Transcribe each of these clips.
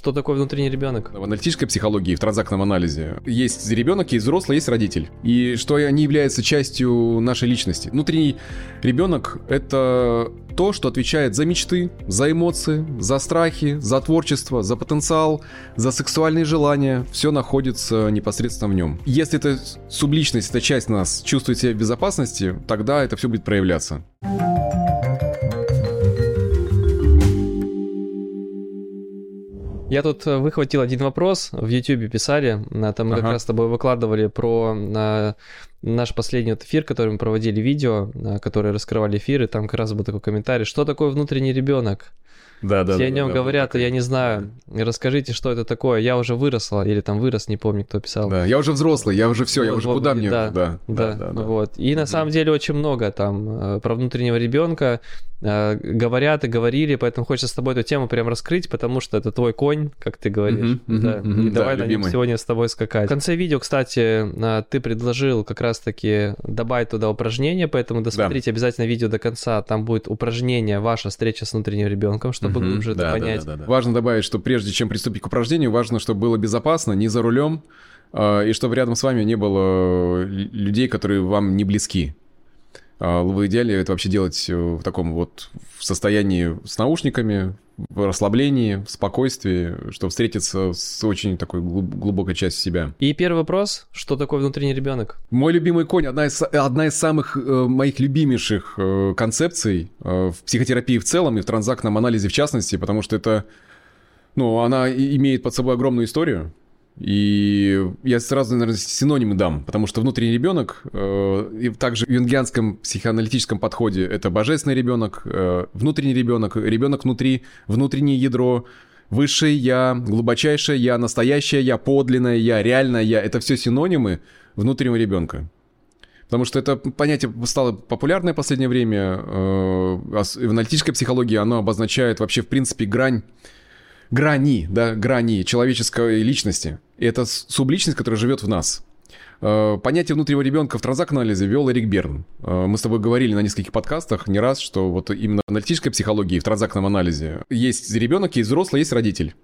Что такое внутренний ребенок? В аналитической психологии, в транзактном анализе есть ребенок, есть взрослый, есть родитель. И что они являются частью нашей личности. Внутренний ребенок — это то, что отвечает за мечты, за эмоции, за страхи, за творчество, за потенциал, за сексуальные желания. Все находится непосредственно в нем. Если эта субличность, эта часть нас чувствует себя в безопасности, тогда это все будет проявляться. Я тут э, выхватил один вопрос, в YouTube писали, там мы ага. как раз с тобой выкладывали про на, наш последний вот эфир, который мы проводили видео, которые раскрывали эфиры, там как раз был такой комментарий, что такое внутренний ребенок? Да, да. Все о нем да, говорят, да, я не знаю. Расскажите, что это такое. Я уже выросла, или там вырос, не помню, кто писал. Да, я уже взрослый, я уже все, я уже куда мне. Да, да, да, да, да. Вот. И на самом деле очень много там э, про внутреннего ребенка э, говорят и говорили, поэтому хочется с тобой эту тему прям раскрыть, потому что это твой конь, как ты говоришь. да. И давай на нем сегодня с тобой скакать. В конце видео, кстати, э, ты предложил как раз-таки добавить туда упражнение, поэтому досмотрите обязательно видео до конца. Там будет упражнение «Ваша встреча с внутренним ребенком», чтобы чтобы глубже да, это понять. Да, да, да, да. Важно добавить, что прежде чем приступить к упражнению, важно, чтобы было безопасно, не за рулем, а, и чтобы рядом с вами не было людей, которые вам не близки. А, в идеале это вообще делать э, в таком вот состоянии с наушниками, в расслаблении, в спокойствии, чтобы встретиться с очень такой глубокой частью себя. И первый вопрос, что такое внутренний ребенок? Мой любимый конь, одна из, одна из самых э, моих любимейших э, концепций э, в психотерапии в целом и в транзактном анализе в частности, потому что это, ну, она имеет под собой огромную историю. И я сразу, наверное, синонимы дам, потому что внутренний ребенок, э, и также в юнгианском психоаналитическом подходе это божественный ребенок, э, внутренний ребенок, ребенок внутри, внутреннее ядро, высшее я, глубочайшее я, настоящее я, подлинное я, реальное я. Это все синонимы внутреннего ребенка. Потому что это понятие стало популярное в последнее время. Э, в аналитической психологии оно обозначает вообще, в принципе, грань грани, да, грани человеческой личности. И это субличность, которая живет в нас. Э, понятие внутреннего ребенка в транзак-анализе вел Эрик Берн. Э, мы с тобой говорили на нескольких подкастах не раз, что вот именно в аналитической психологии, в транзактном анализе есть ребенок, есть взрослый, есть родитель.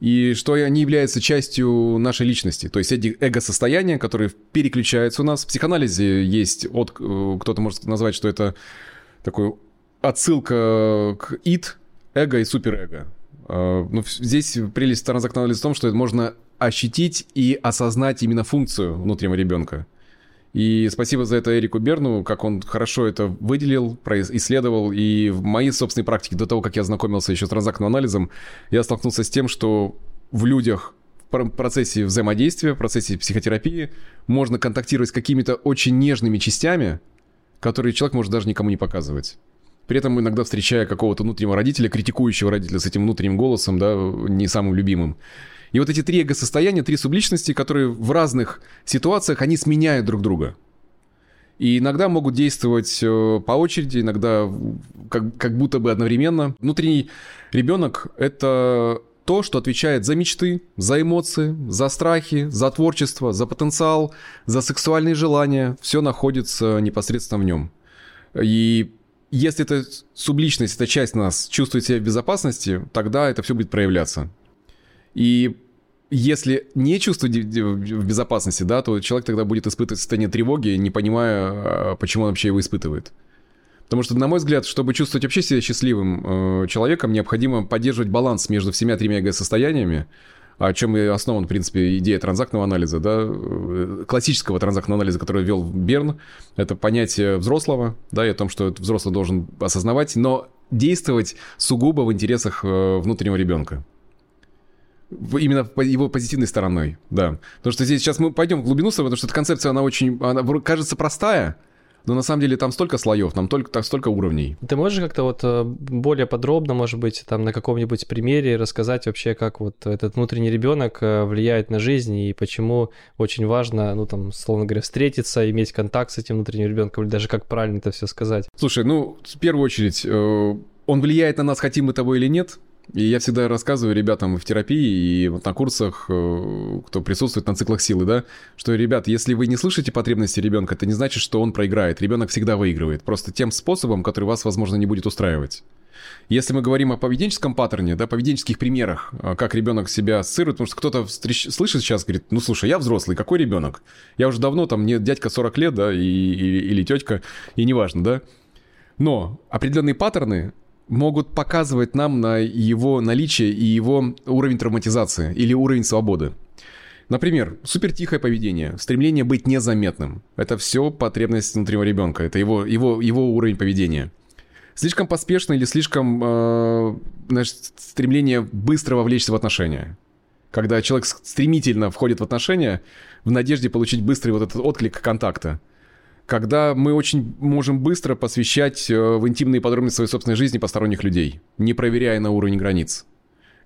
И что они являются частью нашей личности. То есть эти эго-состояния, которые переключаются у нас. В психоанализе есть, от, э, кто-то может назвать, что это такой отсылка к id, эго и суперэго. Э, ну, здесь прелесть анализа в том, что можно ощутить и осознать именно функцию внутреннего ребенка. И спасибо за это Эрику Берну, как он хорошо это выделил, исследовал. И в моей собственной практике, до того, как я знакомился еще с транзактным анализом, я столкнулся с тем, что в людях в процессе взаимодействия, в процессе психотерапии можно контактировать с какими-то очень нежными частями, которые человек может даже никому не показывать. При этом иногда встречая какого-то внутреннего родителя, критикующего родителя с этим внутренним голосом, да, не самым любимым. И вот эти три эго-состояния, три субличности, которые в разных ситуациях, они сменяют друг друга. И иногда могут действовать э, по очереди, иногда как, как будто бы одновременно. Внутренний ребенок — это то, что отвечает за мечты, за эмоции, за страхи, за творчество, за потенциал, за сексуальные желания. Все находится непосредственно в нем. И если эта субличность, эта часть нас чувствует себя в безопасности, тогда это все будет проявляться. И если не чувствовать в безопасности, да, то человек тогда будет испытывать состояние тревоги, не понимая, а, почему он вообще его испытывает. Потому что, на мой взгляд, чтобы чувствовать вообще себя счастливым э, человеком, необходимо поддерживать баланс между всеми тремя эго-состояниями, о чем и основан, в принципе, идея транзактного анализа, да, э, классического транзактного анализа, который ввел Берн, это понятие взрослого, да, и о том, что взрослый должен осознавать, но действовать сугубо в интересах э, внутреннего ребенка. Именно его позитивной стороной, да. Потому что здесь сейчас мы пойдем в глубину, потому что эта концепция, она очень, она кажется простая, но на самом деле там столько слоев, там только, так, столько уровней. Ты можешь как-то вот э, более подробно, может быть, там на каком-нибудь примере рассказать вообще, как вот этот внутренний ребенок э, влияет на жизнь и почему очень важно, ну там, словно говоря, встретиться, иметь контакт с этим внутренним ребенком, или даже как правильно это все сказать? Слушай, ну, в первую очередь, э, он влияет на нас, хотим мы того или нет, и я всегда рассказываю ребятам в терапии и вот на курсах, э, кто присутствует на циклах силы, да, что, ребят, если вы не слышите потребности ребенка, это не значит, что он проиграет. Ребенок всегда выигрывает. Просто тем способом, который вас, возможно, не будет устраивать. Если мы говорим о поведенческом паттерне, да, поведенческих примерах, а, как ребенок себя ассоциирует, потому что кто-то встреч... слышит сейчас, говорит, ну слушай, я взрослый, какой ребенок? Я уже давно там, мне дядька 40 лет, да, и, и, или тетка, и неважно, да. Но определенные паттерны могут показывать нам на его наличие и его уровень травматизации или уровень свободы. Например, супертихое поведение, стремление быть незаметным. Это все потребность внутреннего ребенка, это его, его, его уровень поведения. Слишком поспешно или слишком э, значит, стремление быстро вовлечься в отношения. Когда человек стремительно входит в отношения в надежде получить быстрый вот этот отклик контакта когда мы очень можем быстро посвящать э, в интимные подробности своей собственной жизни посторонних людей, не проверяя на уровень границ.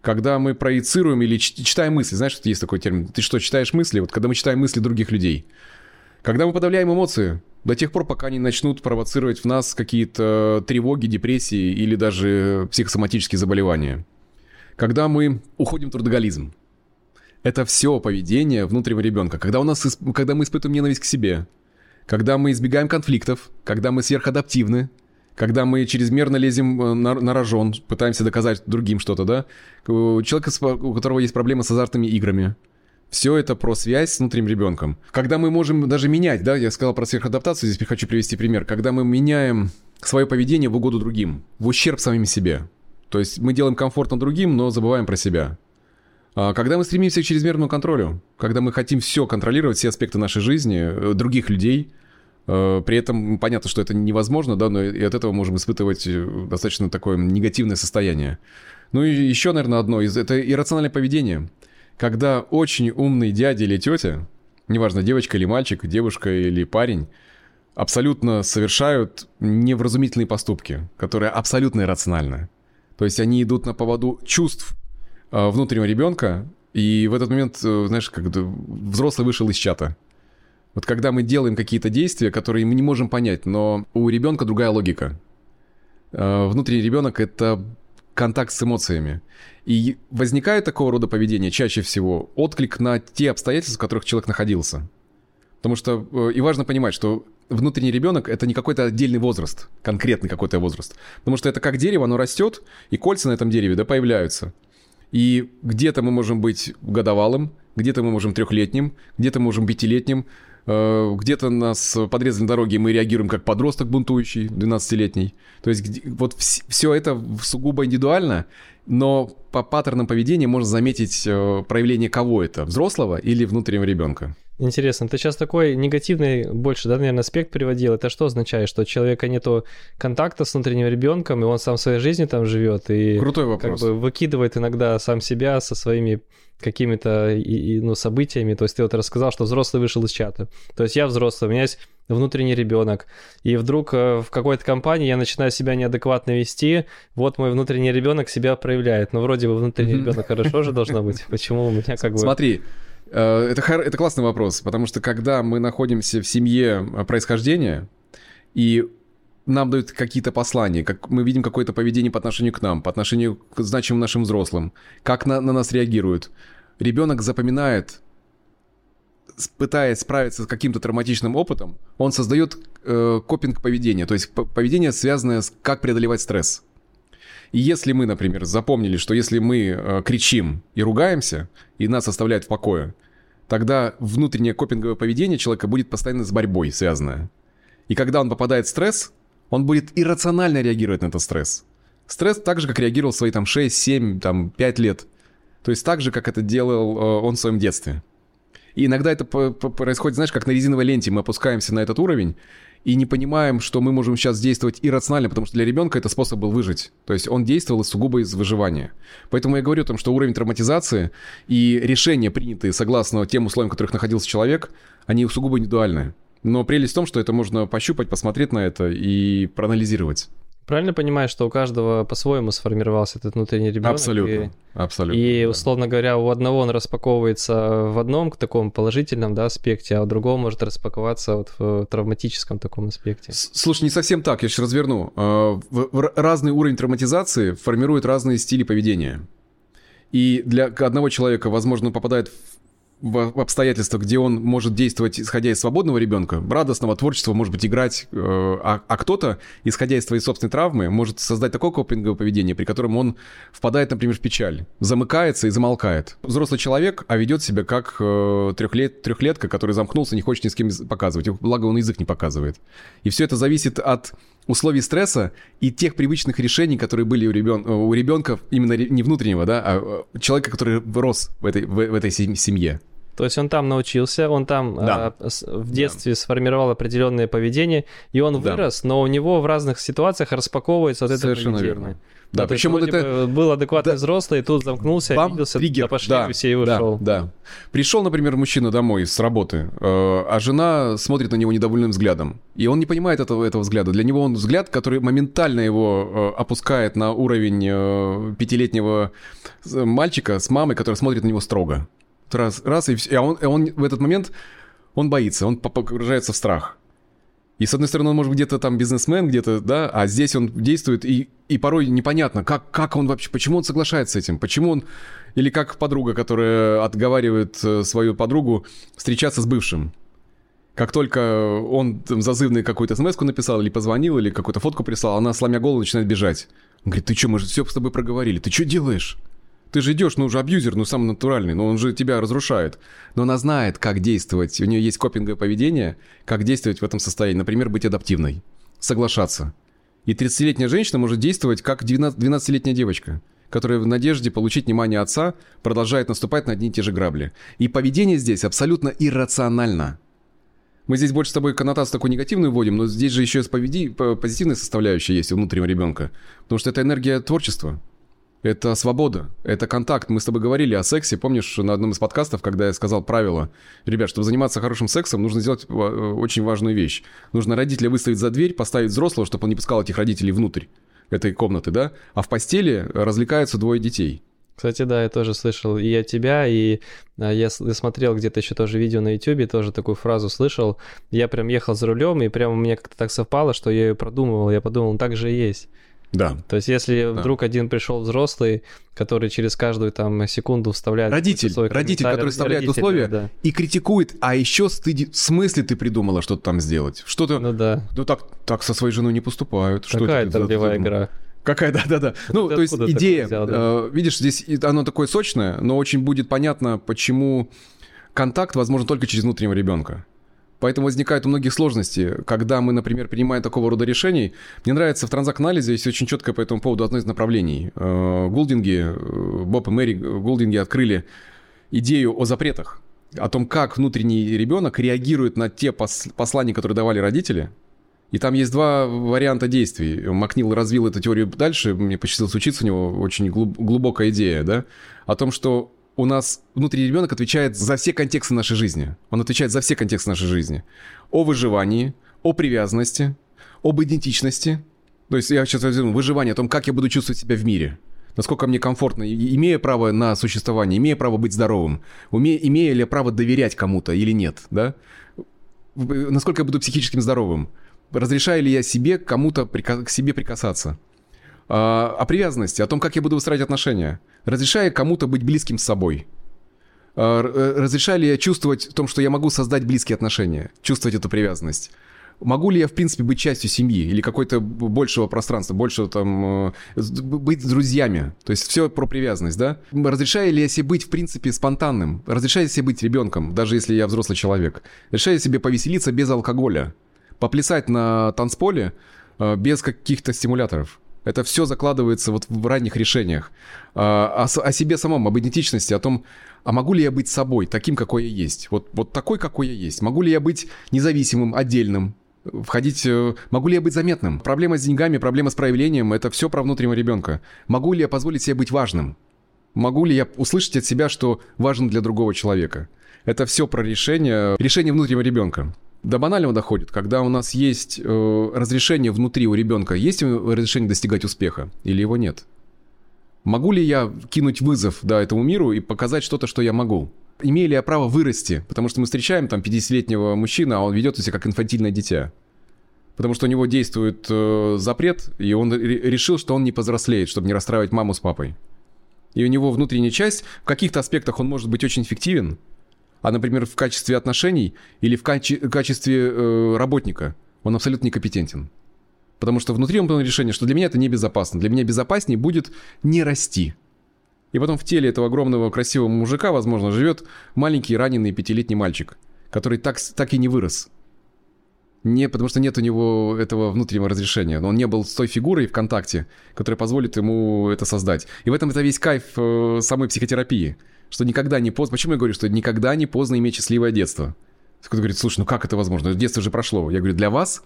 Когда мы проецируем или читаем мысли, знаешь, что есть такой термин? Ты что, читаешь мысли? Вот когда мы читаем мысли других людей. Когда мы подавляем эмоции, до тех пор, пока они начнут провоцировать в нас какие-то тревоги, депрессии или даже психосоматические заболевания. Когда мы уходим в трудоголизм. Это все поведение внутреннего ребенка. Когда, у нас, когда мы испытываем ненависть к себе, когда мы избегаем конфликтов, когда мы сверхадаптивны, когда мы чрезмерно лезем э, на, на рожон, пытаемся доказать другим что-то, да? Человек, у которого есть проблемы с азартными играми. Все это про связь с внутренним ребенком. Когда мы можем даже менять, да, я сказал про сверхадаптацию, здесь хочу привести пример. Когда мы меняем свое поведение в угоду другим, в ущерб самим себе. То есть мы делаем комфортно другим, но забываем про себя. А когда мы стремимся к чрезмерному контролю, когда мы хотим все контролировать, все аспекты нашей жизни, э, других людей, при этом понятно, что это невозможно, да, но и от этого можем испытывать э, достаточно такое негативное состояние. Ну и еще, наверное, одно из это иррациональное поведение. Когда очень умный дядя или тетя, неважно, девочка или мальчик, девушка или парень, абсолютно совершают невразумительные поступки, которые абсолютно иррациональны. То есть они идут на поводу чувств Э, внутреннего ребенка, и в этот момент, э, знаешь, как взрослый вышел из чата. Вот когда мы делаем какие-то действия, которые мы не можем понять, но у ребенка другая логика. Э, внутренний ребенок это контакт с эмоциями. И возникает такого рода поведение чаще всего отклик на те обстоятельства, в которых человек находился. Потому что и важно понимать, что внутренний ребенок это не какой-то отдельный возраст, конкретный какой-то возраст. Потому что это как дерево, оно растет, и кольца на этом дереве да, появляются. И где-то мы можем быть годовалым, где-то мы можем трехлетним, где-то мы можем пятилетним, э, где-то нас подрезали на дороге, и мы реагируем как подросток бунтующий, 12-летний. То есть вот все это сугубо индивидуально, но по паттернам поведения можно заметить э, проявление кого это, взрослого или внутреннего ребенка. Интересно, ты сейчас такой негативный больше, да, наверное, аспект приводил. Это что означает, что у человека нету контакта с внутренним ребенком, и он сам в своей жизни там живет и Крутой вопрос. как бы выкидывает иногда сам себя со своими какими-то ну, событиями. То есть ты вот рассказал, что взрослый вышел из чата. То есть я взрослый, у меня есть внутренний ребенок, и вдруг э, в какой-то компании я начинаю себя неадекватно вести, вот мой внутренний ребенок себя проявляет. Ну, вроде бы внутренний ребенок хорошо же должно быть. Почему у меня как бы... Смотри, это, это классный вопрос, потому что когда мы находимся в семье э, происхождения, и нам дают какие-то послания, как мы видим какое-то поведение по отношению к нам, по отношению к значимым нашим взрослым, как на, на нас реагируют. Ребенок запоминает, пытаясь справиться с каким-то травматичным опытом, он создает э, копинг поведения, то есть поведение, связанное с как преодолевать стресс. И если мы, например, запомнили, что если мы э, кричим и ругаемся, и нас оставляют в покое, тогда внутреннее копинговое поведение человека будет постоянно с борьбой связанное. И когда он попадает в стресс, он будет иррационально реагировать на этот стресс. Стресс так же, как реагировал в свои там 6, 7, там 5 лет. То есть так же, как это делал э, он в своем детстве. И иногда это происходит, знаешь, как на резиновой ленте. Мы опускаемся на этот уровень, и не понимаем, что мы можем сейчас действовать иррационально, потому что для ребенка это способ был выжить. То есть он действовал сугубо из выживания. Поэтому я говорю о том, что уровень травматизации и решения, принятые согласно тем условиям, в которых находился человек, они сугубо индивидуальны. Но прелесть в том, что это можно пощупать, посмотреть на это и проанализировать. Правильно понимаешь, что у каждого по-своему сформировался этот внутренний ребенок? Абсолютно, и, абсолютно. И, да. условно говоря, у одного он распаковывается в одном таком положительном да, аспекте, а у другого может распаковаться вот в травматическом таком аспекте. Слушай, не совсем так, я сейчас разверну. А, разный уровень травматизации формирует разные стили поведения. И для одного человека, возможно, попадает в обстоятельствах, где он может действовать, исходя из свободного ребенка, радостного, творчества, может быть, играть, э, а, а кто-то, исходя из своей собственной травмы, может создать такое копинговое поведение, при котором он впадает, например, в печаль, замыкается и замолкает. Взрослый человек, а ведет себя как э, трехлет, трехлетка, который замкнулся, не хочет ни с кем показывать, благо он язык не показывает. И все это зависит от условий стресса и тех привычных решений, которые были у, ребен... у ребенка, именно не внутреннего, да, а э, человека, который рос в этой, в, в этой семье. То есть он там научился, он там да. э, в детстве да. сформировал определенное поведение, и он да. вырос, но у него в разных ситуациях распаковывается вот это Совершенно поведение. верно. Да, да причем вот это... Был адекватный да. взрослый, и тут замкнулся, Бам, обиделся, триггер. пошли да, все и ушел. Да, да. Пришел, например, мужчина домой с работы, э, а жена смотрит на него недовольным взглядом. И он не понимает этого, этого взгляда. Для него он взгляд, который моментально его э, опускает на уровень э, пятилетнего мальчика с мамой, которая смотрит на него строго раз, раз, и, все, и он, и он в этот момент, он боится, он погружается в страх. И, с одной стороны, он может где-то там бизнесмен, где-то, да, а здесь он действует, и, и порой непонятно, как, как он вообще, почему он соглашается с этим, почему он, или как подруга, которая отговаривает э, свою подругу встречаться с бывшим. Как только он там зазывный какую-то смс написал, или позвонил, или какую-то фотку прислал, она, сломя голову, начинает бежать. Он говорит, ты что, мы же все с тобой проговорили, ты что делаешь? Ты же идешь, ну уже абьюзер, ну самый натуральный, но он же тебя разрушает. Но она знает, как действовать. У нее есть копинговое поведение, как действовать в этом состоянии. Например, быть адаптивной, соглашаться. И 30-летняя женщина может действовать как 12-летняя девочка, которая в надежде получить внимание отца продолжает наступать на одни и те же грабли. И поведение здесь абсолютно иррационально. Мы здесь больше с тобой коннотацию такую негативную вводим, но здесь же еще и позитивная составляющая есть у внутреннего ребенка. Потому что это энергия творчества. Это свобода, это контакт. Мы с тобой говорили о сексе, помнишь, на одном из подкастов, когда я сказал правило. Ребят, чтобы заниматься хорошим сексом, нужно сделать э, очень важную вещь. Нужно родителя выставить за дверь, поставить взрослого, чтобы он не пускал этих родителей внутрь этой комнаты, да? А в постели развлекаются двое детей. Кстати, да, я тоже слышал и от тебя, и а, я смотрел где-то еще тоже видео на YouTube, тоже такую фразу слышал. Я прям ехал за рулем, и прямо мне как-то так совпало, что я ее продумывал. Я подумал, так же и есть. Да. То есть, если да. вдруг один пришел взрослый, который через каждую там секунду вставляет... Родитель, родитель, который вставляет родитель, условия да. и критикует, а еще стыдит... В смысле ты придумала что-то там сделать? Что-то... Ну да. Ну так, так со своей женой не поступают. Какая это ролевая игра? Какая, да-да-да. Ну, то есть идея, взял, да? э, видишь, здесь оно такое сочное, но очень будет понятно, почему контакт возможен только через внутреннего ребенка. Поэтому возникают у многих сложности, когда мы, например, принимаем такого рода решений. Мне нравится в транзакт-анализе есть очень четкое по этому поводу одно из направлений. Э, Голдинги, э, Боб и Мэри Голдинги открыли идею о запретах, о том, как внутренний ребенок реагирует на те послания, которые давали родители. И там есть два варианта действий. Макнил развил эту теорию дальше, мне посчастливилось учиться у него, очень глубокая идея, да, о том, что у нас внутренний ребенок отвечает за все контексты нашей жизни. Он отвечает за все контексты нашей жизни. О выживании, о привязанности, об идентичности. То есть я сейчас возьму выживание, о том, как я буду чувствовать себя в мире. Насколько мне комфортно, имея право на существование, имея право быть здоровым, умея, имея ли право доверять кому-то или нет, да? Насколько я буду психическим здоровым? Разрешаю ли я себе кому-то к себе прикасаться? А, о привязанности, о том, как я буду выстраивать отношения. Разрешаю кому-то быть близким с собой. А, э, разрешаю ли я чувствовать в том, что я могу создать близкие отношения, чувствовать эту привязанность. Могу ли я, в принципе, быть частью семьи или какой-то большего пространства, больше там, э, быть с друзьями? То есть все про привязанность, да? Разрешаю ли я себе быть, в принципе, спонтанным? Разрешаю себе быть ребенком, даже если я взрослый человек? Разрешаю ли себе повеселиться без алкоголя? Поплясать на танцполе э, без каких-то стимуляторов? Это все закладывается вот в ранних решениях. А, о, о себе самом, об идентичности, о том, а могу ли я быть собой, таким, какой я есть? Вот, вот такой, какой я есть. Могу ли я быть независимым, отдельным? Входить... Э, могу ли я быть заметным? Проблема с деньгами, проблема с проявлением — это все про внутреннего ребенка. Могу ли я позволить себе быть важным? Могу ли я услышать от себя, что важен для другого человека? Это все про решение, решение внутреннего ребенка до банального доходит, когда у нас есть э, разрешение внутри у ребенка, есть разрешение достигать успеха или его нет? Могу ли я кинуть вызов да, этому миру и показать что-то, что я могу? Имею ли я право вырасти? Потому что мы встречаем там 50-летнего мужчину, а он ведет себя как инфантильное дитя. Потому что у него действует э, запрет, и он решил, что он не повзрослеет, чтобы не расстраивать маму с папой. И у него внутренняя часть, в каких-то аспектах он может быть очень эффективен, а, например, в качестве отношений или в каче- качестве э, работника, он абсолютно некомпетентен. Потому что внутри он принял решение, что для меня это небезопасно. Для меня безопаснее будет не расти. И потом в теле этого огромного красивого мужика, возможно, живет маленький раненый пятилетний мальчик, который так, так и не вырос. Не, потому что нет у него этого внутреннего разрешения. Он не был с той фигурой в контакте, которая позволит ему это создать. И в этом это весь кайф э, самой психотерапии. Что никогда не поздно... Почему я говорю, что никогда не поздно иметь счастливое детство? Кто-то говорит, слушай, ну как это возможно? Детство же прошло. Я говорю, для вас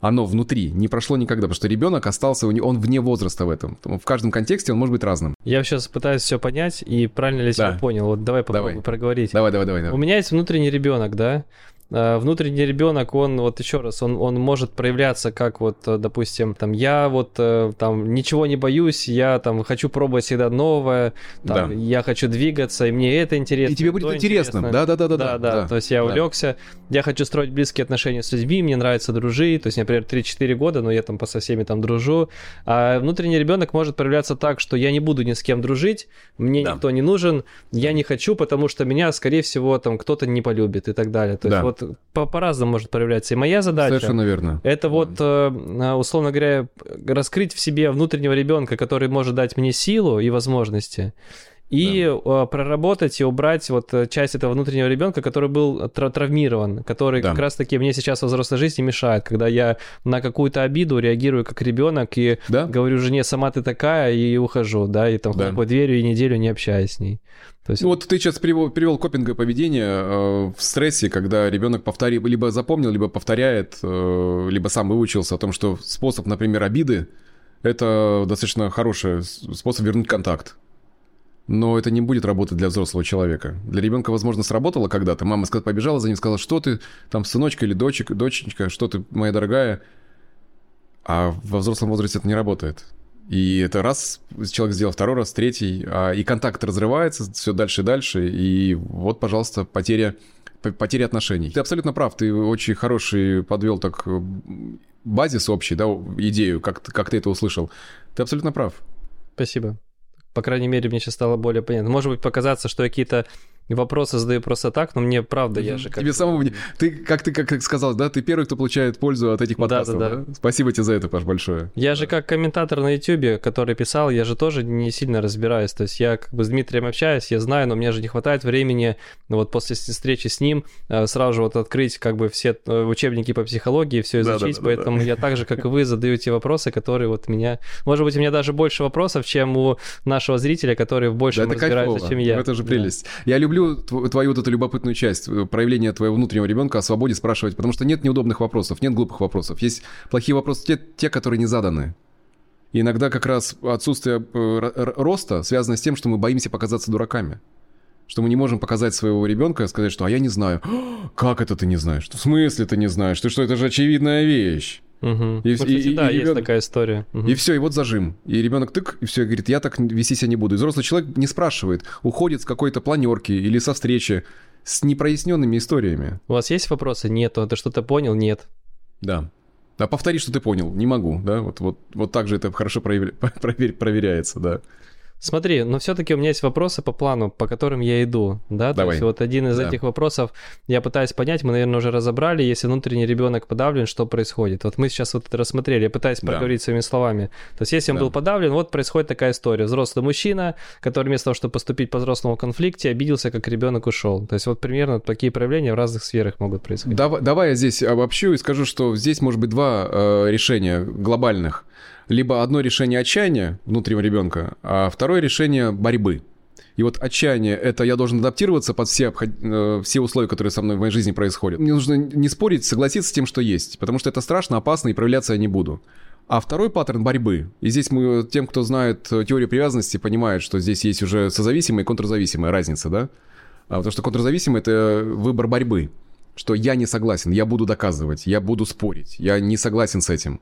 оно внутри не прошло никогда, потому что ребенок остался, он вне возраста в этом. В каждом контексте он может быть разным. Я сейчас пытаюсь все понять, и правильно ли я да. понял. Вот давай попробуем давай. проговорить. Давай, давай, давай, давай. У меня есть внутренний ребенок, да? Э, внутренний ребенок, он вот еще раз, он, он может проявляться как вот, э, допустим, там я вот э, там ничего не боюсь, я там хочу пробовать всегда новое, там, да. я хочу двигаться, и мне это интересно. И тебе будет интересно, да, да, да, да, да, да. То есть я да. увлекся, я хочу строить близкие отношения с людьми, мне нравится дружить, то есть, например, 3-4 года, но я там со всеми там дружу. А внутренний ребенок может проявляться так, что я не буду ни с кем дружить, мне да. никто не нужен, я не хочу, потому что меня, скорее всего, там кто-то не полюбит и так далее. То есть да. вот вот по- по-разному может проявляться. И моя задача... Совершенно верно. Это вот, э, условно говоря, раскрыть в себе внутреннего ребенка, который может дать мне силу и возможности, и да. Э, проработать и убрать вот э, часть этого внутреннего ребенка, который был тра- травмирован, который да. как раз-таки мне сейчас во взрослой жизни мешает, когда я на какую-то обиду реагирую как ребенок и да? говорю жене, сама ты такая, и ухожу, да, и там да. хлопаю дверью и неделю не общаюсь с ней. То есть... Ну, вот ты сейчас привел, привел копинговое поведение э, в стрессе, когда ребенок повторил, либо запомнил, либо повторяет, э, либо сам выучился о том, что способ, например, обиды, это достаточно хороший способ вернуть контакт. Но это не будет работать для взрослого человека. Для ребенка, возможно, сработало когда-то. Мама побежала за ним, сказала, что ты, там, сыночка или дочек, доченька, что ты, моя дорогая. А во взрослом возрасте это не работает. И это раз человек сделал, второй раз, третий, а, и контакт разрывается все дальше и дальше, и вот, пожалуйста, потеря, потеря отношений. Ты абсолютно прав, ты очень хороший подвел так э, базис общий, да, идею, как, как ты это услышал. Ты абсолютно прав. Спасибо. По крайней мере, мне сейчас стало более понятно. Может быть, показаться, что какие-то вопросы задаю просто так, но мне правда, я же как... Тебе самому... Ты, как ты как сказал, да, ты первый, кто получает пользу от этих подкастов, да? да, да. Спасибо тебе за это, Паш, большое. Я же как комментатор на YouTube, который писал, я же тоже не сильно разбираюсь, то есть я как бы с Дмитрием общаюсь, я знаю, но мне же не хватает времени, ну вот после встречи с ним э, сразу же вот открыть как бы все э, учебники по психологии, все изучить, да, да, поэтому да, да. я так же, как и вы, задаю те вопросы, которые вот меня... Может быть, у меня даже больше вопросов, чем у нашего зрителя, который в большем да, разбирается, кайфово. чем я. Это же прелесть. Да. Я люблю твою вот эту любопытную часть, э, проявления твоего внутреннего ребенка о свободе спрашивать, потому что нет неудобных вопросов, нет глупых вопросов. Есть плохие вопросы, те, те которые не заданы. И иногда как раз отсутствие э, роста связано с тем, что мы боимся показаться дураками. Что мы не можем показать своего ребенка и сказать, что «а я не знаю». «Как это ты не знаешь?» «В смысле ты не знаешь? Ты что, это же очевидная вещь». Угу. И, ну, кстати, и, да, и ребенок... есть такая история. Угу. И все, и вот зажим. И ребенок тык, и все, и говорит, я так вести себя не буду. И взрослый человек не спрашивает, уходит с какой-то планерки или со встречи с непроясненными историями. У вас есть вопросы? Нет. Ты что-то понял? Нет. Да. А повтори, что ты понял. Не могу, да? Вот, вот, вот так же это хорошо проявля... проверяется, да. Смотри, но все-таки у меня есть вопросы по плану, по которым я иду, да? То Давай. есть вот один из да. этих вопросов я пытаюсь понять, мы, наверное, уже разобрали, если внутренний ребенок подавлен, что происходит. Вот мы сейчас вот это рассмотрели, я пытаюсь да. проговорить своими словами. То есть если он да. был подавлен, вот происходит такая история. Взрослый мужчина, который вместо того, чтобы поступить по взрослому конфликте, обиделся, как ребенок ушел. То есть вот примерно такие проявления в разных сферах могут происходить. Давай, давай я здесь обобщу и скажу, что здесь может быть два э, решения глобальных либо одно решение отчаяния внутреннего ребенка, а второе решение борьбы. И вот отчаяние — это я должен адаптироваться под все, э, все условия, которые со мной в моей жизни происходят. Мне нужно не спорить, согласиться с тем, что есть, потому что это страшно, опасно, и проявляться я не буду. А второй паттерн борьбы. И здесь мы, тем, кто знает теорию привязанности, понимают, что здесь есть уже созависимая и контрзависимая разница, да? А потому что контрзависимый — это выбор борьбы. Что я не согласен, я буду доказывать, я буду спорить, я не согласен с этим.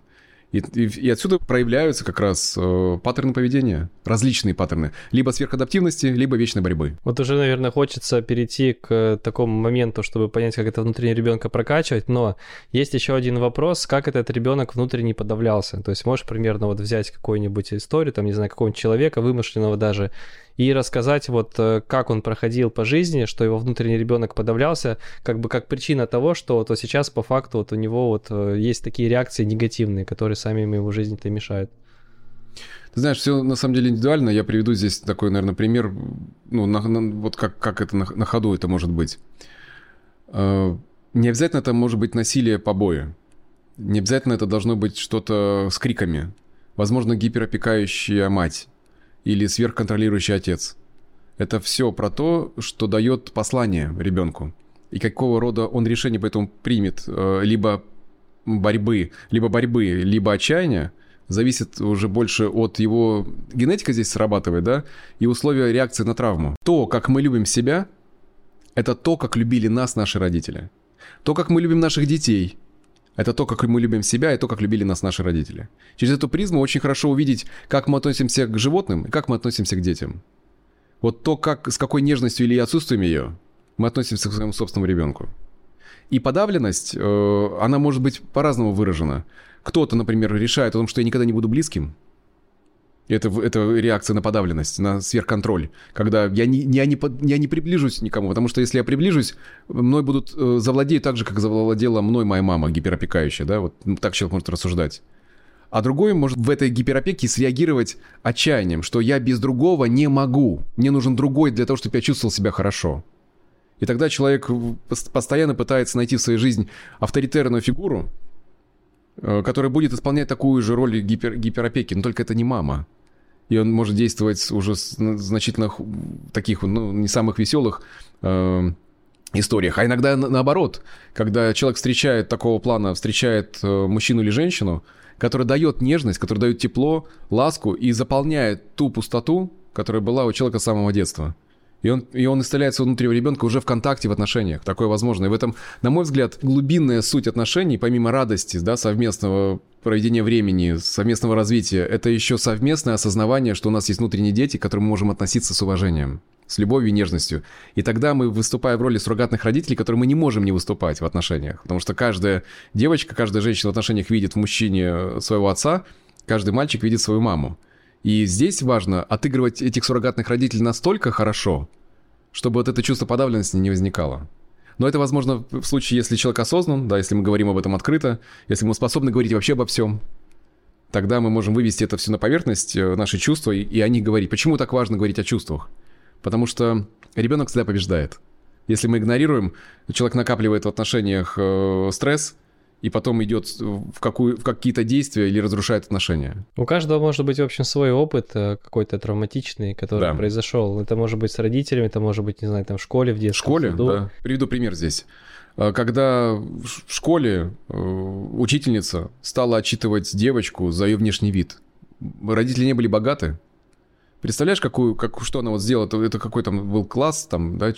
И, и, и отсюда проявляются как раз э, паттерны поведения, различные паттерны, либо сверхадаптивности, либо вечной борьбы. Вот уже, наверное, хочется перейти к такому моменту, чтобы понять, как это внутренне ребенка прокачивать, но есть еще один вопрос, как этот ребенок внутренне подавлялся. То есть можешь примерно вот взять какую-нибудь историю, там, не знаю, какого-нибудь человека, вымышленного даже, и рассказать вот э, как он проходил по жизни, что его внутренний ребенок подавлялся, как бы как причина того, что вот сейчас по факту вот у него вот э, есть такие реакции негативные, которые сами его жизни-то мешают. Ты знаешь, все на самом деле индивидуально. Я приведу здесь такой, наверное, пример, ну, на, на, вот как, как это на, на ходу это может быть. Э, не обязательно это может быть насилие, побои. Не обязательно это должно быть что-то с криками. Возможно, гиперопекающая мать или сверхконтролирующий отец. Это все про то, что дает послание ребенку. И какого рода он решение поэтому примет. Э, либо борьбы, либо борьбы, либо отчаяния – зависит уже больше от его... Генетика здесь срабатывает, да? И условия реакции на травму. То, как мы любим себя, это то, как любили нас наши родители. То, как мы любим наших детей, это то, как мы любим себя, и то, как любили нас наши родители. Через эту призму очень хорошо увидеть, как мы относимся к животным и как мы относимся к детям. Вот то, как, с какой нежностью или отсутствием ее мы относимся к своему собственному ребенку. И подавленность, э, она может быть по-разному выражена кто-то, например, решает о том, что я никогда не буду близким, это, это реакция на подавленность, на сверхконтроль. Когда я не, я, не, я не приближусь никому, потому что если я приближусь, мной будут э, завладеть так же, как завладела мной моя мама, гиперопекающая, да, вот ну, так человек может рассуждать. А другой может в этой гиперопеке среагировать отчаянием, что я без другого не могу, мне нужен другой для того, чтобы я чувствовал себя хорошо. И тогда человек постоянно пытается найти в своей жизни авторитарную фигуру, который будет исполнять такую же роль гипер, гиперопеки, но только это не мама. И он может действовать уже с значительно таких, ну, не самых веселых э, историях. А иногда наоборот, когда человек встречает такого плана, встречает э, мужчину или женщину, который дает нежность, который дает тепло, ласку и заполняет ту пустоту, которая была у человека с самого детства. И он, и он исцеляет своего внутреннего ребенка уже в контакте, в отношениях. Такое возможно. И в этом, на мой взгляд, глубинная суть отношений, помимо радости, да, совместного проведения времени, совместного развития, это еще совместное осознавание, что у нас есть внутренние дети, к которым мы можем относиться с уважением с любовью и нежностью. И тогда мы выступаем в роли суррогатных родителей, которые мы не можем не выступать в отношениях. Потому что каждая девочка, каждая женщина в отношениях видит в мужчине своего отца, каждый мальчик видит свою маму. И здесь важно отыгрывать этих суррогатных родителей настолько хорошо, чтобы вот это чувство подавленности не возникало. Но это возможно в случае, если человек осознан, да, если мы говорим об этом открыто, если мы способны говорить вообще обо всем, тогда мы можем вывести это все на поверхность, э, наши чувства, и, и о них говорить. Почему так важно говорить о чувствах? Потому что ребенок всегда побеждает. Если мы игнорируем, человек накапливает в отношениях э, стресс, и потом идет в, какую, в какие-то действия или разрушает отношения. У каждого может быть, в общем, свой опыт э, какой-то травматичный, который да. произошел. Это может быть с родителями, это может быть, не знаю, там в школе, в детстве. В школе, в да. Приведу пример здесь. Э, когда в школе э, учительница стала отчитывать девочку за ее внешний вид, родители не были богаты, Представляешь, какую, как, что она вот сделала? Это, это какой там был класс, там, да,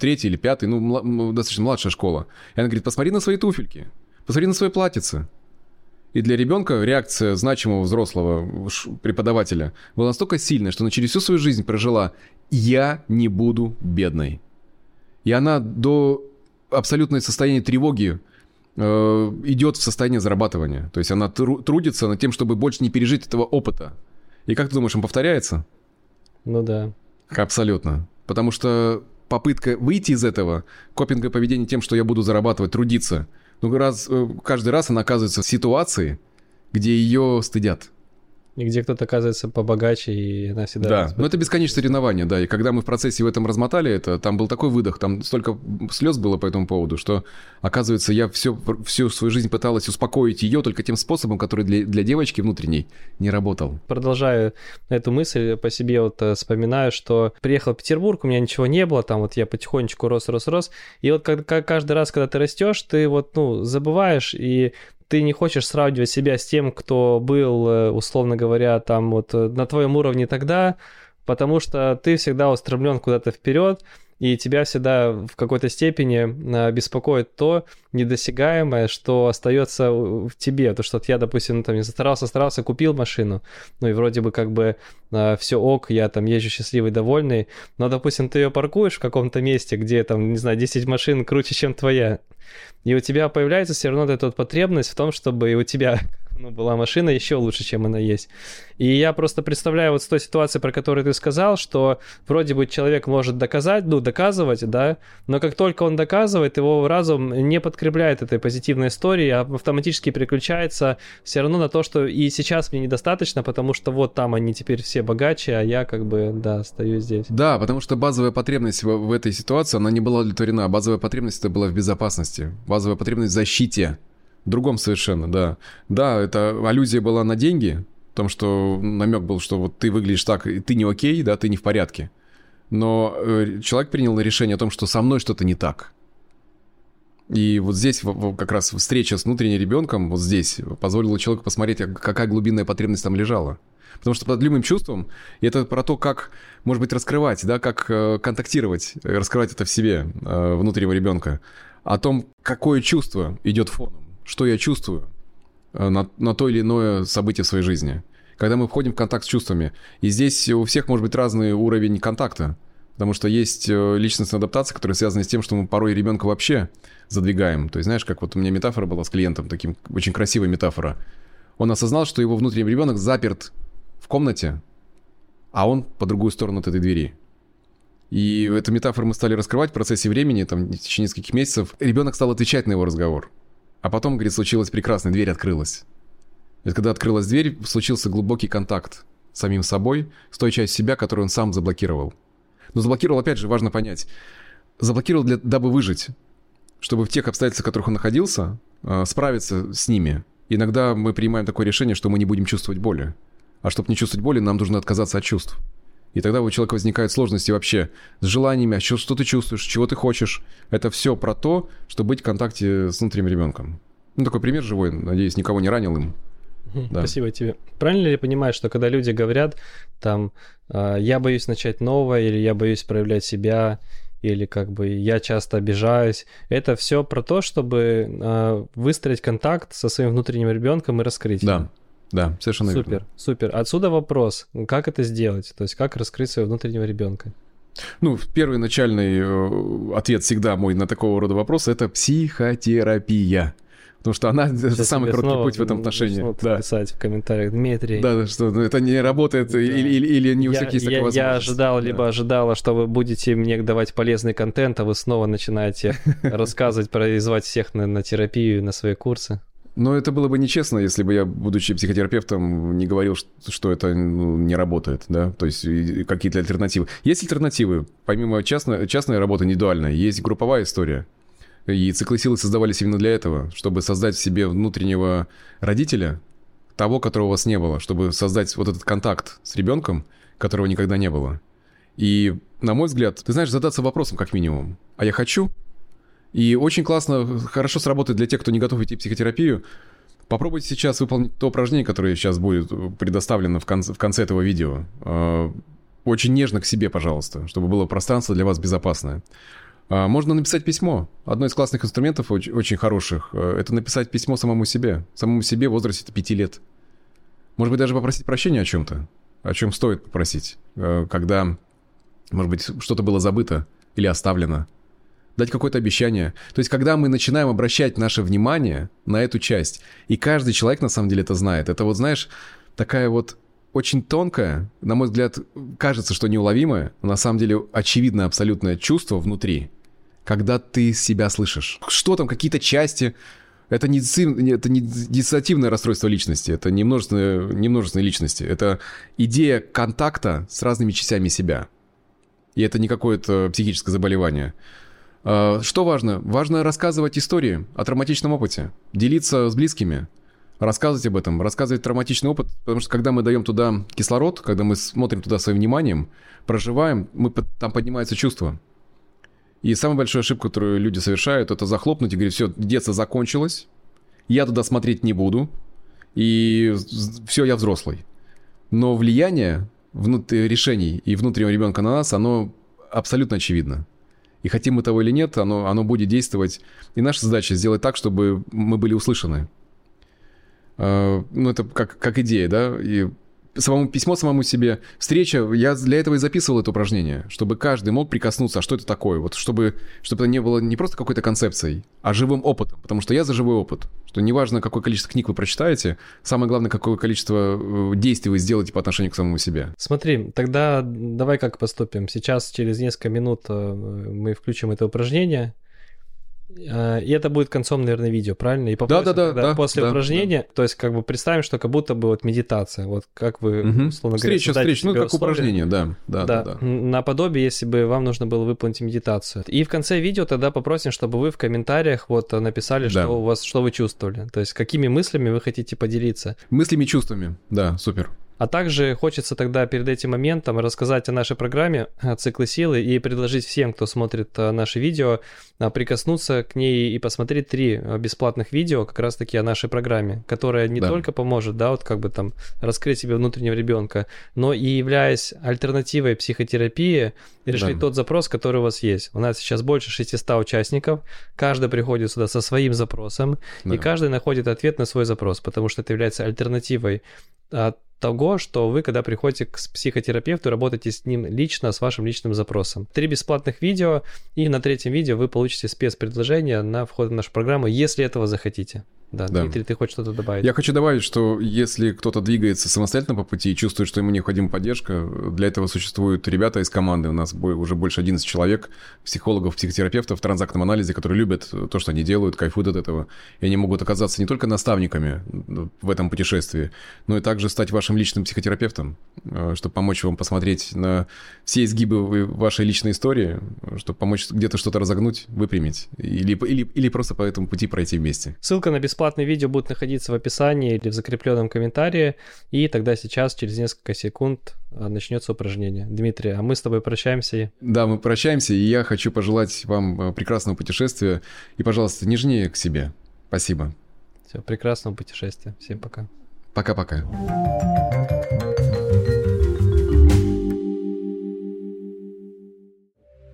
третий или пятый, ну, достаточно младшая школа. И она говорит, посмотри на свои туфельки. Посмотри на свои платьице. И для ребенка реакция значимого взрослого преподавателя была настолько сильная, что она через всю свою жизнь прожила «я не буду бедной». И она до абсолютной состояния тревоги э, идет в состояние зарабатывания. То есть она тру- трудится над тем, чтобы больше не пережить этого опыта. И как ты думаешь, он повторяется? Ну да. Абсолютно. Потому что попытка выйти из этого, копинговое поведение тем, что я буду зарабатывать, трудиться – ну, раз, э, каждый раз она оказывается в ситуации, где ее стыдят. И где кто-то оказывается побогаче, и она всегда... Да, но это бесконечное соревнование, да. И когда мы в процессе в этом размотали это, там был такой выдох, там столько слез было по этому поводу, что, оказывается, я все, всю свою жизнь пыталась успокоить ее только тем способом, который для, для девочки внутренней не работал. Продолжаю эту мысль, по себе вот э, вспоминаю, что приехал в Петербург, у меня ничего не было, там вот я потихонечку рос, рос, рос, и вот как, как каждый раз, когда ты растешь, ты вот, ну, забываешь, и ты не хочешь сравнивать себя с тем, кто был, э, условно говоря, там вот э, на твоем уровне тогда, потому что ты всегда устремлен куда-то вперед, и тебя всегда в какой-то степени э, беспокоит то недосягаемое, что остается в тебе. То, что я, допустим, там не старался, старался, купил машину, ну и вроде бы как бы все ок, я там езжу счастливый, довольный, но, допустим, ты ее паркуешь в каком-то месте, где там, не знаю, 10 машин круче, чем твоя, и у тебя появляется все равно эта вот потребность в том, чтобы и у тебя ну, была машина еще лучше, чем она есть. И я просто представляю вот с той ситуации, про которую ты сказал, что вроде бы человек может доказать, ну, доказывать, да, но как только он доказывает, его разум не подкрепляет этой позитивной истории, а автоматически переключается все равно на то, что и сейчас мне недостаточно, потому что вот там они теперь все богаче, а я как бы, да, стою здесь. Да, потому что базовая потребность в, в этой ситуации, она не была удовлетворена. Базовая потребность это была в безопасности, базовая потребность в защите. Другом совершенно, да. Да, это аллюзия была на деньги, в том, что намек был, что вот ты выглядишь так, и ты не окей, да, ты не в порядке. Но э, человек принял решение о том, что со мной что-то не так. И вот здесь как раз встреча с внутренним ребенком, вот здесь, позволила человеку посмотреть, какая глубинная потребность там лежала. Потому что под любым чувством, и это про то, как, может быть, раскрывать, да, как э, контактировать, раскрывать это в себе, э, внутреннего ребенка, о том, какое чувство идет фоном что я чувствую э, на, на то или иное событие в своей жизни. Когда мы входим в контакт с чувствами. И здесь у всех может быть разный уровень контакта. Потому что есть э, личностная адаптация, которая связана с тем, что мы порой ребенка вообще задвигаем. То есть, знаешь, как вот у меня метафора была с клиентом, таким очень красивая метафора. Он осознал, что его внутренний ребенок заперт в комнате, а он по другую сторону от этой двери. И эту метафору мы стали раскрывать в процессе времени, там, в течение нескольких месяцев. Ребенок стал отвечать на его разговор. А потом, говорит, случилось прекрасно, дверь открылась. И когда открылась дверь, случился глубокий контакт с самим собой, с той частью себя, которую он сам заблокировал. Но заблокировал, опять же, важно понять, заблокировал, для, дабы выжить, чтобы в тех обстоятельствах, в которых он находился, э, справиться с ними. Иногда мы принимаем такое решение, что мы не будем чувствовать боли. А чтобы не чувствовать боли, нам нужно отказаться от чувств. И тогда у человека возникают сложности вообще с желаниями, а что, что ты чувствуешь, чего ты хочешь. Это все про то, чтобы быть в контакте с внутренним ребенком. Ну, такой пример живой, надеюсь, никого не ранил им. Да. Спасибо тебе. Правильно ли я понимаю, что когда люди говорят, там, «А, я боюсь начать новое, или я боюсь проявлять себя, или как бы я часто обижаюсь, это все про то, чтобы э, выстроить контакт со своим внутренним ребенком и раскрыть. Да. Да, совершенно супер, верно. Супер, супер. Отсюда вопрос, как это сделать? То есть как раскрыть своего внутреннего ребенка? Ну, первый начальный э, ответ всегда мой на такого рода вопрос – это психотерапия. Потому что она Сейчас это самый короткий путь в этом отношении. Да. писать в комментариях, Дмитрий. Да, что ну, это не работает, да. или, или, или не у всех есть такая возможность. Я ожидал, да. либо ожидала, что вы будете мне давать полезный контент, а вы снова начинаете рассказывать, производить всех на, на терапию, на свои курсы. Но это было бы нечестно, если бы я, будучи психотерапевтом, не говорил, что это ну, не работает, да, то есть какие-то альтернативы. Есть альтернативы, помимо частной, частной работы индивидуальной, есть групповая история. И циклы силы создавались именно для этого, чтобы создать в себе внутреннего родителя, того, которого у вас не было, чтобы создать вот этот контакт с ребенком, которого никогда не было. И, на мой взгляд, ты знаешь, задаться вопросом как минимум, а я хочу и очень классно, хорошо сработает для тех, кто не готов идти в психотерапию. Попробуйте сейчас выполнить то упражнение, которое сейчас будет предоставлено в конце, в конце этого видео. А, очень нежно к себе, пожалуйста, чтобы было пространство для вас безопасное. А, можно написать письмо. Одно из классных инструментов, очень, очень хороших, э, это написать письмо самому себе. Самому себе в возрасте 5 лет. Может быть, даже попросить прощения о чем-то. О чем стоит попросить. Э, когда, может быть, что-то было забыто или оставлено дать какое-то обещание. То есть, когда мы начинаем обращать наше внимание на эту часть, и каждый человек на самом деле это знает, это вот, знаешь, такая вот очень тонкая, на мой взгляд, кажется, что неуловимое, но на самом деле очевидное абсолютное чувство внутри, когда ты себя слышишь. Что там, какие-то части, это не, это не диссоциативное расстройство личности, это не множественные, не множественные личности, это идея контакта с разными частями себя. И это не какое-то психическое заболевание. А, что важно? Важно рассказывать истории о травматичном опыте, делиться с близкими, рассказывать об этом, рассказывать травматичный опыт, потому что когда мы даем туда кислород, когда мы смотрим туда своим вниманием, проживаем, мы, там поднимается чувство. И самая большая ошибка, которую люди совершают, это захлопнуть и говорить, все, детство закончилось, я туда смотреть не буду, и все, я взрослый. Но влияние внутри решений и внутреннего ребенка на нас, оно абсолютно очевидно. И хотим мы того или нет, оно, оно будет действовать. И наша задача сделать так, чтобы мы были услышаны. Uh, ну, это как, как идея, да? И самому письмо самому себе. Встреча, я для этого и записывал это упражнение, чтобы каждый мог прикоснуться, а что это такое, вот чтобы, чтобы это не было не просто какой-то концепцией, а живым опытом, потому что я за живой опыт, что неважно, какое количество книг вы прочитаете, самое главное, какое количество э, действий вы сделаете по отношению к самому себе. Смотри, тогда давай как поступим. Сейчас через несколько минут э, мы включим это упражнение, и это будет концом, наверное, видео, правильно? И да, да, да, да. После да, упражнения, да. то есть как бы представим, что как будто бы вот медитация, вот как вы, угу. условно встреча, говоря, встреча, ну как условия. упражнение, да, да, да, да, да. Наподобие, если бы вам нужно было выполнить медитацию. И в конце видео тогда попросим, чтобы вы в комментариях вот написали, да. что у вас, что вы чувствовали, то есть какими мыслями вы хотите поделиться. Мыслями, чувствами, да, супер. А также хочется тогда перед этим моментом рассказать о нашей программе э, «Циклы силы» и предложить всем, кто смотрит э, наши видео, э, прикоснуться к ней и посмотреть три бесплатных видео как раз-таки о нашей программе, которая не да. только поможет, да, вот как бы там раскрыть себе внутреннего ребенка, но и являясь альтернативой психотерапии, решить да. тот запрос, который у вас есть. У нас сейчас больше 600 участников, каждый приходит сюда со своим запросом, да. и каждый находит ответ на свой запрос, потому что это является альтернативой от того, что вы, когда приходите к психотерапевту, работаете с ним лично, с вашим личным запросом. Три бесплатных видео, и на третьем видео вы получите спецпредложение на вход в нашу программу, если этого захотите. Да, да. Дмитрий, ты хочешь что-то добавить? Я хочу добавить, что если кто-то двигается самостоятельно по пути и чувствует, что ему необходима поддержка, для этого существуют ребята из команды. У нас уже больше 11 человек, психологов, психотерапевтов в транзактном анализе, которые любят то, что они делают, кайфуют от этого. И они могут оказаться не только наставниками в этом путешествии, но и также стать вашим личным психотерапевтом, э, чтобы помочь вам посмотреть на все изгибы вашей личной истории, чтобы помочь где-то что-то разогнуть, выпрямить или, или, или просто по этому пути пройти вместе. Ссылка на бесплатный бесплатные видео будут находиться в описании или в закрепленном комментарии, и тогда сейчас, через несколько секунд, а, начнется упражнение. Дмитрий, а мы с тобой прощаемся. Да, мы прощаемся, и я хочу пожелать вам а, прекрасного путешествия, и, пожалуйста, нежнее к себе. Спасибо. Все, прекрасного путешествия. Всем пока. Пока-пока.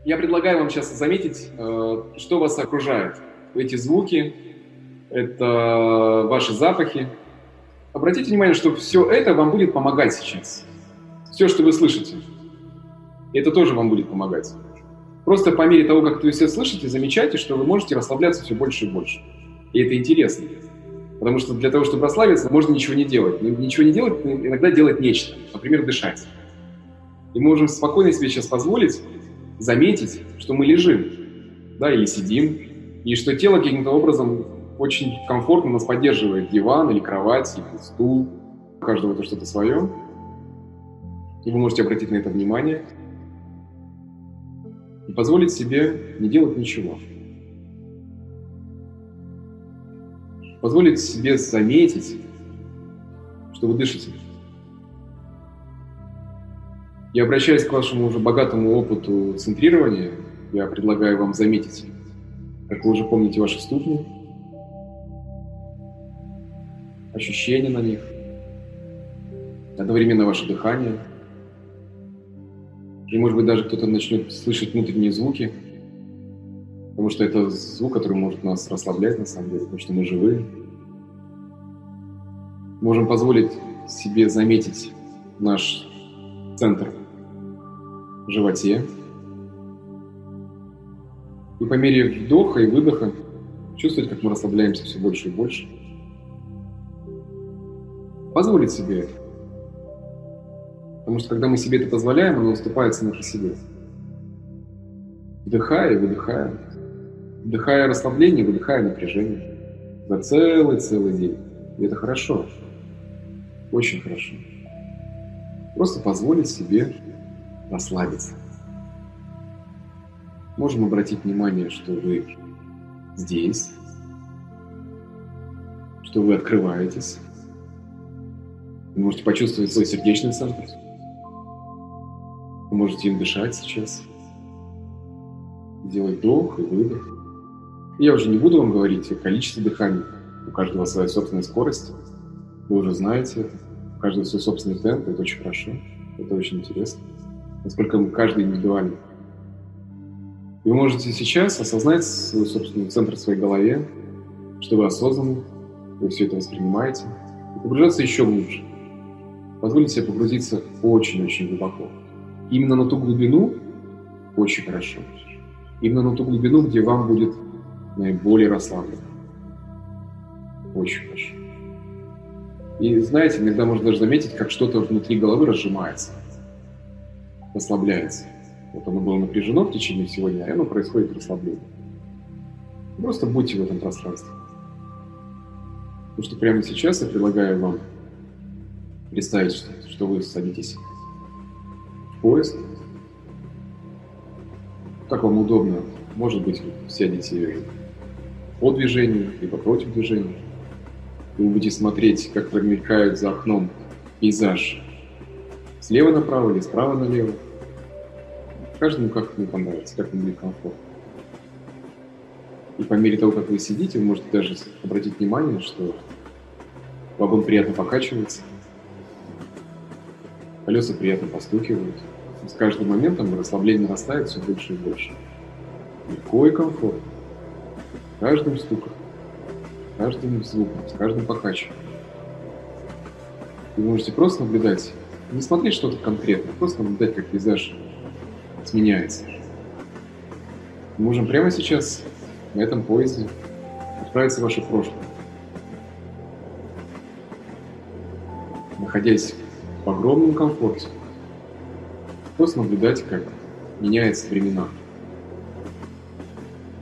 Я предлагаю вам сейчас заметить, э, что вас окружает. Эти звуки, это ваши запахи. Обратите внимание, что все это вам будет помогать сейчас. Все, что вы слышите. Это тоже вам будет помогать. Просто по мере того, как вы все слышите, замечайте, что вы можете расслабляться все больше и больше. И это интересно. Потому что для того, чтобы расслабиться, можно ничего не делать. Но ничего не делать, иногда делать нечто. Например, дышать. И мы можем спокойно себе сейчас позволить заметить, что мы лежим, да, или сидим, и что тело каким-то образом очень комфортно нас поддерживает диван или кровать, или стул. У каждого это что-то свое. И вы можете обратить на это внимание и позволить себе не делать ничего. Позволить себе заметить, что вы дышите. Я обращаюсь к вашему уже богатому опыту центрирования. Я предлагаю вам заметить, как вы уже помните ваши ступни, ощущения на них, одновременно ваше дыхание. И, может быть, даже кто-то начнет слышать внутренние звуки, потому что это звук, который может нас расслаблять, на самом деле, потому что мы живые. Можем позволить себе заметить наш центр в животе. И по мере вдоха и выдоха чувствовать, как мы расслабляемся все больше и больше – позволить себе это. Потому что когда мы себе это позволяем, оно наступает само по себе. Вдыхая и выдыхая. Вдыхая расслабление, выдыхая напряжение. За целый-целый день. И это хорошо. Очень хорошо. Просто позволить себе расслабиться. Можем обратить внимание, что вы здесь, что вы открываетесь, вы можете почувствовать свой сердечный центр. Вы можете им дышать сейчас. Делать вдох и выдох. Я уже не буду вам говорить о количестве дыханий. У каждого своя собственная скорость. Вы уже знаете это. У каждого свой собственный темп. Это очень хорошо. Это очень интересно. Насколько каждый индивидуальный. Вы можете сейчас осознать свой собственный центр в своей голове, что вы осознанны, вы все это воспринимаете, и погружаться еще глубже. Позволить себе погрузиться очень-очень глубоко. Именно на ту глубину очень хорошо. Именно на ту глубину, где вам будет наиболее расслабленно. Очень хорошо. И знаете, иногда можно даже заметить, как что-то внутри головы разжимается, расслабляется. Вот оно было напряжено в течение всего дня, и оно происходит расслабление. Просто будьте в этом пространстве. Потому что прямо сейчас я предлагаю вам представить, что, что вы садитесь в поезд. Как вам удобно. Может быть, вы сядете по движению, либо против движения. Вы будете смотреть, как промелькает за окном пейзаж слева направо или справа налево. Каждому как ему понравится, как ему будет комфортно. И по мере того, как вы сидите, вы можете даже обратить внимание, что вагон приятно покачивается, колеса приятно постукивают. С каждым моментом расслабление нарастает все больше и больше. Легко и комфортно. Каждым стуком, каждым звуком, с каждым покачиванием. Вы можете просто наблюдать, не смотреть что-то конкретное, просто наблюдать, как пейзаж сменяется. Мы можем прямо сейчас на этом поезде отправиться в ваше прошлое. Находясь в огромном комфорте, просто наблюдать, как меняются времена.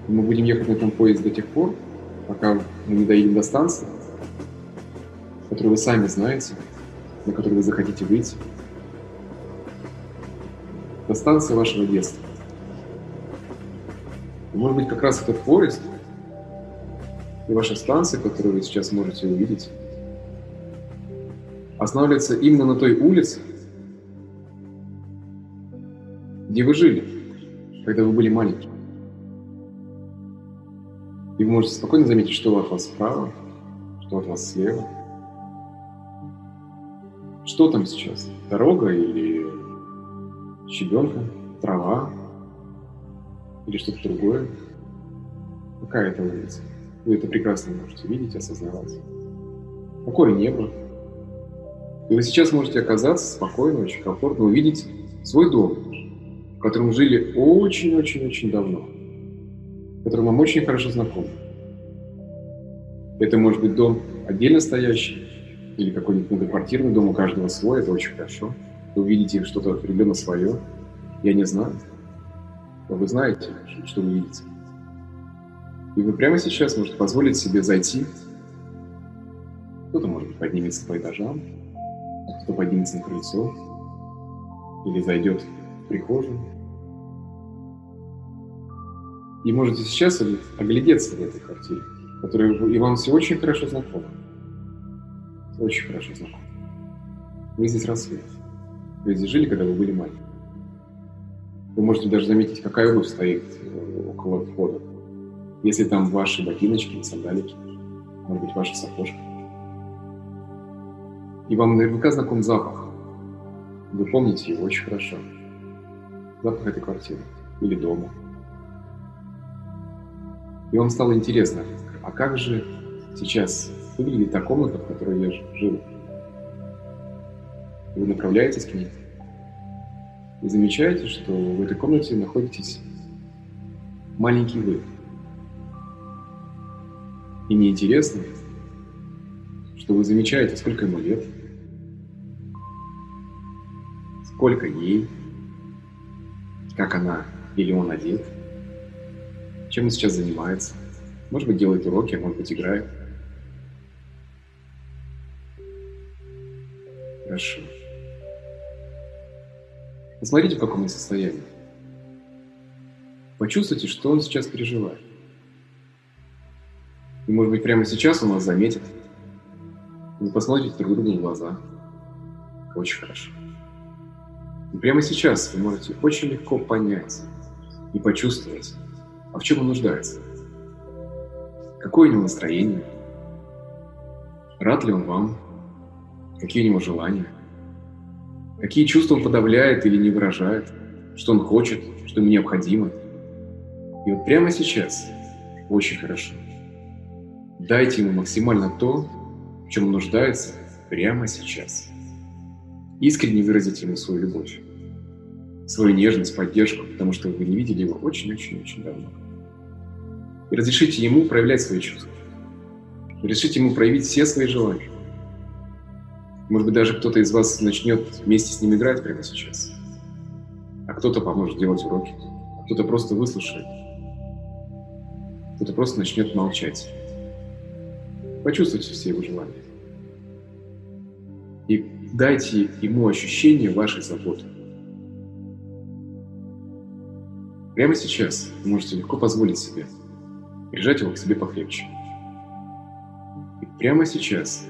Мы будем ехать на этом поезде до тех пор, пока мы не доедем до станции, которую вы сами знаете, на которую вы захотите выйти. До станции вашего детства. Может быть, как раз этот поезд и ваша станция, которую вы сейчас можете увидеть, останавливается именно на той улице, где вы жили, когда вы были маленькими. И вы можете спокойно заметить, что от вас справа, что от вас слева. Что там сейчас? Дорога или щебенка, трава или что-то другое? Какая это улица? Вы это прекрасно можете видеть, осознавать. Какое небо? И вы сейчас можете оказаться спокойно, очень комфортно, увидеть свой дом, в котором жили очень-очень-очень давно который вам очень хорошо знаком. Это может быть дом отдельно стоящий или какой-нибудь многоквартирный дом, у каждого свой, это очень хорошо. Вы увидите что-то определенно свое. Я не знаю. Но вы знаете, что вы видите. И вы прямо сейчас можете позволить себе зайти. Кто-то, может быть, поднимется по этажам, кто поднимется на крыльцо или зайдет в прихожую. И можете сейчас оглядеться в этой квартире, которая и вам все очень хорошо знакома. Очень хорошо знакома. Вы здесь росли. Вы здесь жили, когда вы были маленькими. Вы можете даже заметить, какая обувь стоит э, около входа. Если там ваши ботиночки, сандалики, может быть, ваша сапожка. И вам наверняка знаком запах. Вы помните его очень хорошо. Запах этой квартиры или дома. И вам стало интересно, а как же сейчас выглядит та комната, в которой я жил? Вы направляетесь к ней и замечаете, что в этой комнате находитесь маленький вы. И мне интересно, что вы замечаете, сколько ему лет, сколько ей, как она или он одет – чем он сейчас занимается? Может быть, делает уроки, а может быть, играет. Хорошо. Посмотрите, в каком он состоянии. Почувствуйте, что он сейчас переживает. И, может быть, прямо сейчас он вас заметит. Вы посмотрите друг другу в глаза. Очень хорошо. И прямо сейчас вы можете очень легко понять и почувствовать, а в чем он нуждается? Какое у него настроение? Рад ли он вам? Какие у него желания? Какие чувства он подавляет или не выражает? Что он хочет? Что ему необходимо? И вот прямо сейчас, очень хорошо, дайте ему максимально то, в чем он нуждается прямо сейчас. Искренне выразить ему свою любовь, свою нежность, поддержку, потому что вы не видели его очень-очень-очень давно. И разрешите ему проявлять свои чувства. Разрешите ему проявить все свои желания. Может быть, даже кто-то из вас начнет вместе с ним играть прямо сейчас. А кто-то поможет делать уроки. А кто-то просто выслушает. Кто-то просто начнет молчать. Почувствуйте все его желания. И дайте ему ощущение вашей заботы. Прямо сейчас вы можете легко позволить себе прижать его к себе покрепче. И прямо сейчас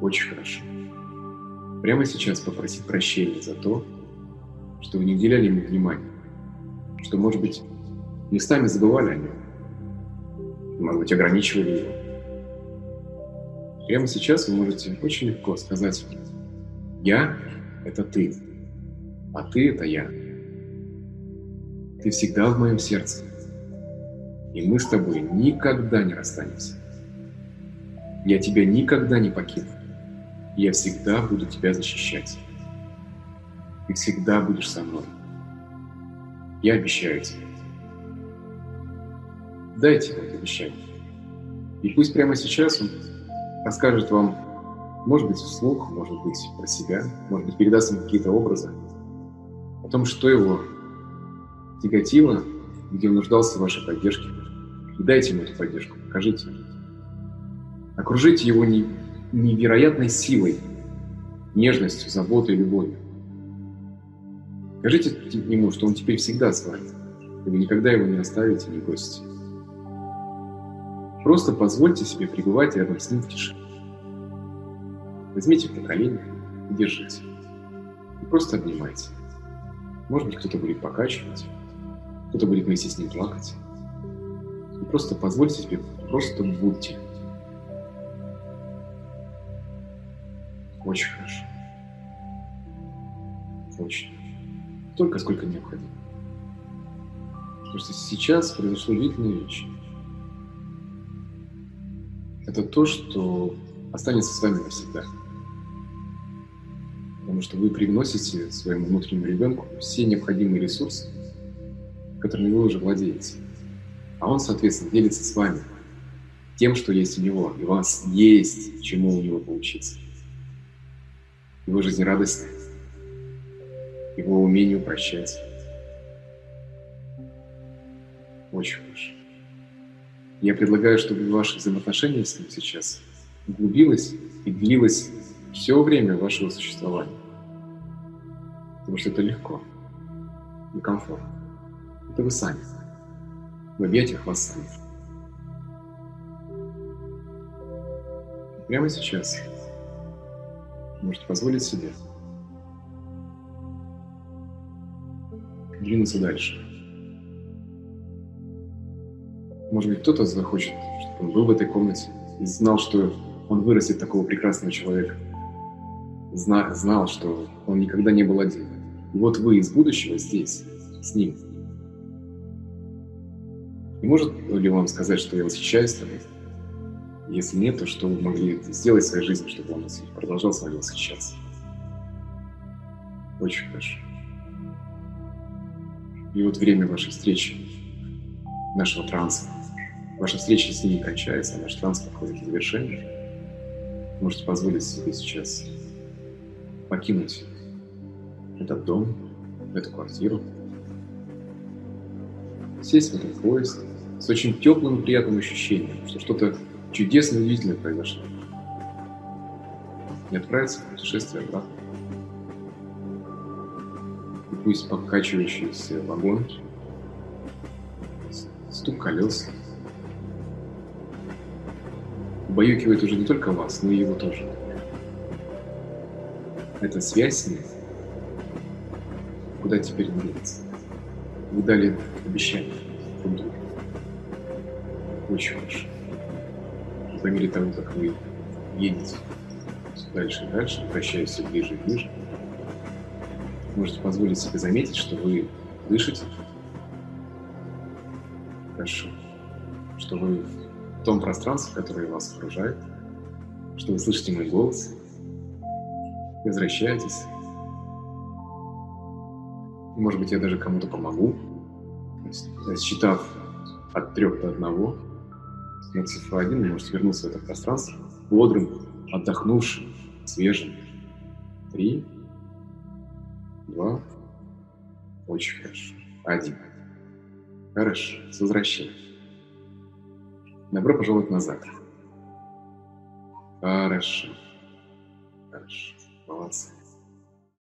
очень хорошо. Прямо сейчас попросить прощения за то, что вы не уделяли ему внимания, что, может быть, местами забывали о нем, может быть, ограничивали его. Прямо сейчас вы можете очень легко сказать «Я — это ты, а ты — это я». Ты всегда в моем сердце, и мы с тобой никогда не расстанемся. Я тебя никогда не покину я всегда буду тебя защищать. Ты всегда будешь со мной. Я обещаю тебе. Дайте это обещание. И пусть прямо сейчас он расскажет вам, может быть, вслух, может быть, про себя, может быть, передаст вам какие-то образы о том, что его тяготило, где он нуждался в вашей поддержке. И дайте ему эту поддержку, покажите. Окружите его не невероятной силой, нежностью, заботой любовью. Скажите ему, что он теперь всегда с вами, и вы никогда его не оставите, не бросите. Просто позвольте себе пребывать рядом с ним в тишине. Возьмите на колени и держите. И просто обнимайте. Может быть, кто-то будет покачивать, кто-то будет вместе с ним плакать. И просто позвольте себе, просто будьте. Очень хорошо. Очень. Только сколько необходимо. Потому что сейчас произошла удивительная вещь. Это то, что останется с вами навсегда. Потому что вы привносите своему внутреннему ребенку все необходимые ресурсы, которыми вы уже владеете. А он, соответственно, делится с вами тем, что есть у него. И у вас есть чему у него поучиться его жизнерадостность, его умению прощать. Очень хорошо. Я предлагаю, чтобы ваше взаимоотношение с ним сейчас углубилось и длилось все время вашего существования. Потому что это легко и комфортно. Это вы сами. В объятиях вас сами. Прямо сейчас можете позволить себе двинуться дальше. Может быть, кто-то захочет, чтобы он был в этой комнате и знал, что он вырастет такого прекрасного человека. Зна знал, что он никогда не был один. И вот вы из будущего здесь, с ним. И может ли вам сказать, что я восхищаюсь тобой? Если нет, то что вы могли сделать в своей жизни, чтобы он продолжал с вами восхищаться? Очень хорошо. И вот время вашей встречи, нашего транса, ваша встреча с ним кончается, а наш транс подходит к завершению. Можете позволить себе сейчас покинуть этот дом, эту квартиру, сесть в этот поезд с очень теплым и приятным ощущением, что что-то чудесное удивительное произошло. И отправиться в путешествие обратно. И пусть покачивающийся вагон, стук колес, убаюкивает уже не только вас, но и его тоже. Эта связь с ним куда теперь двигаться? Вы дали обещание друг другу. Очень хорошо по мере того, как вы едете дальше и дальше, вращаясь все ближе и ближе, можете позволить себе заметить, что вы дышите хорошо, что вы в том пространстве, которое вас окружает, что вы слышите мой голос. Возвращайтесь. Может быть, я даже кому-то помогу. Считав от трех до одного, на цифру один вы можете вернуться в это пространство бодрым, отдохнувшим, свежим. Три, два, очень хорошо. Один. Хорошо, с возвращением. Добро пожаловать назад. Хорошо. Хорошо. Nossa.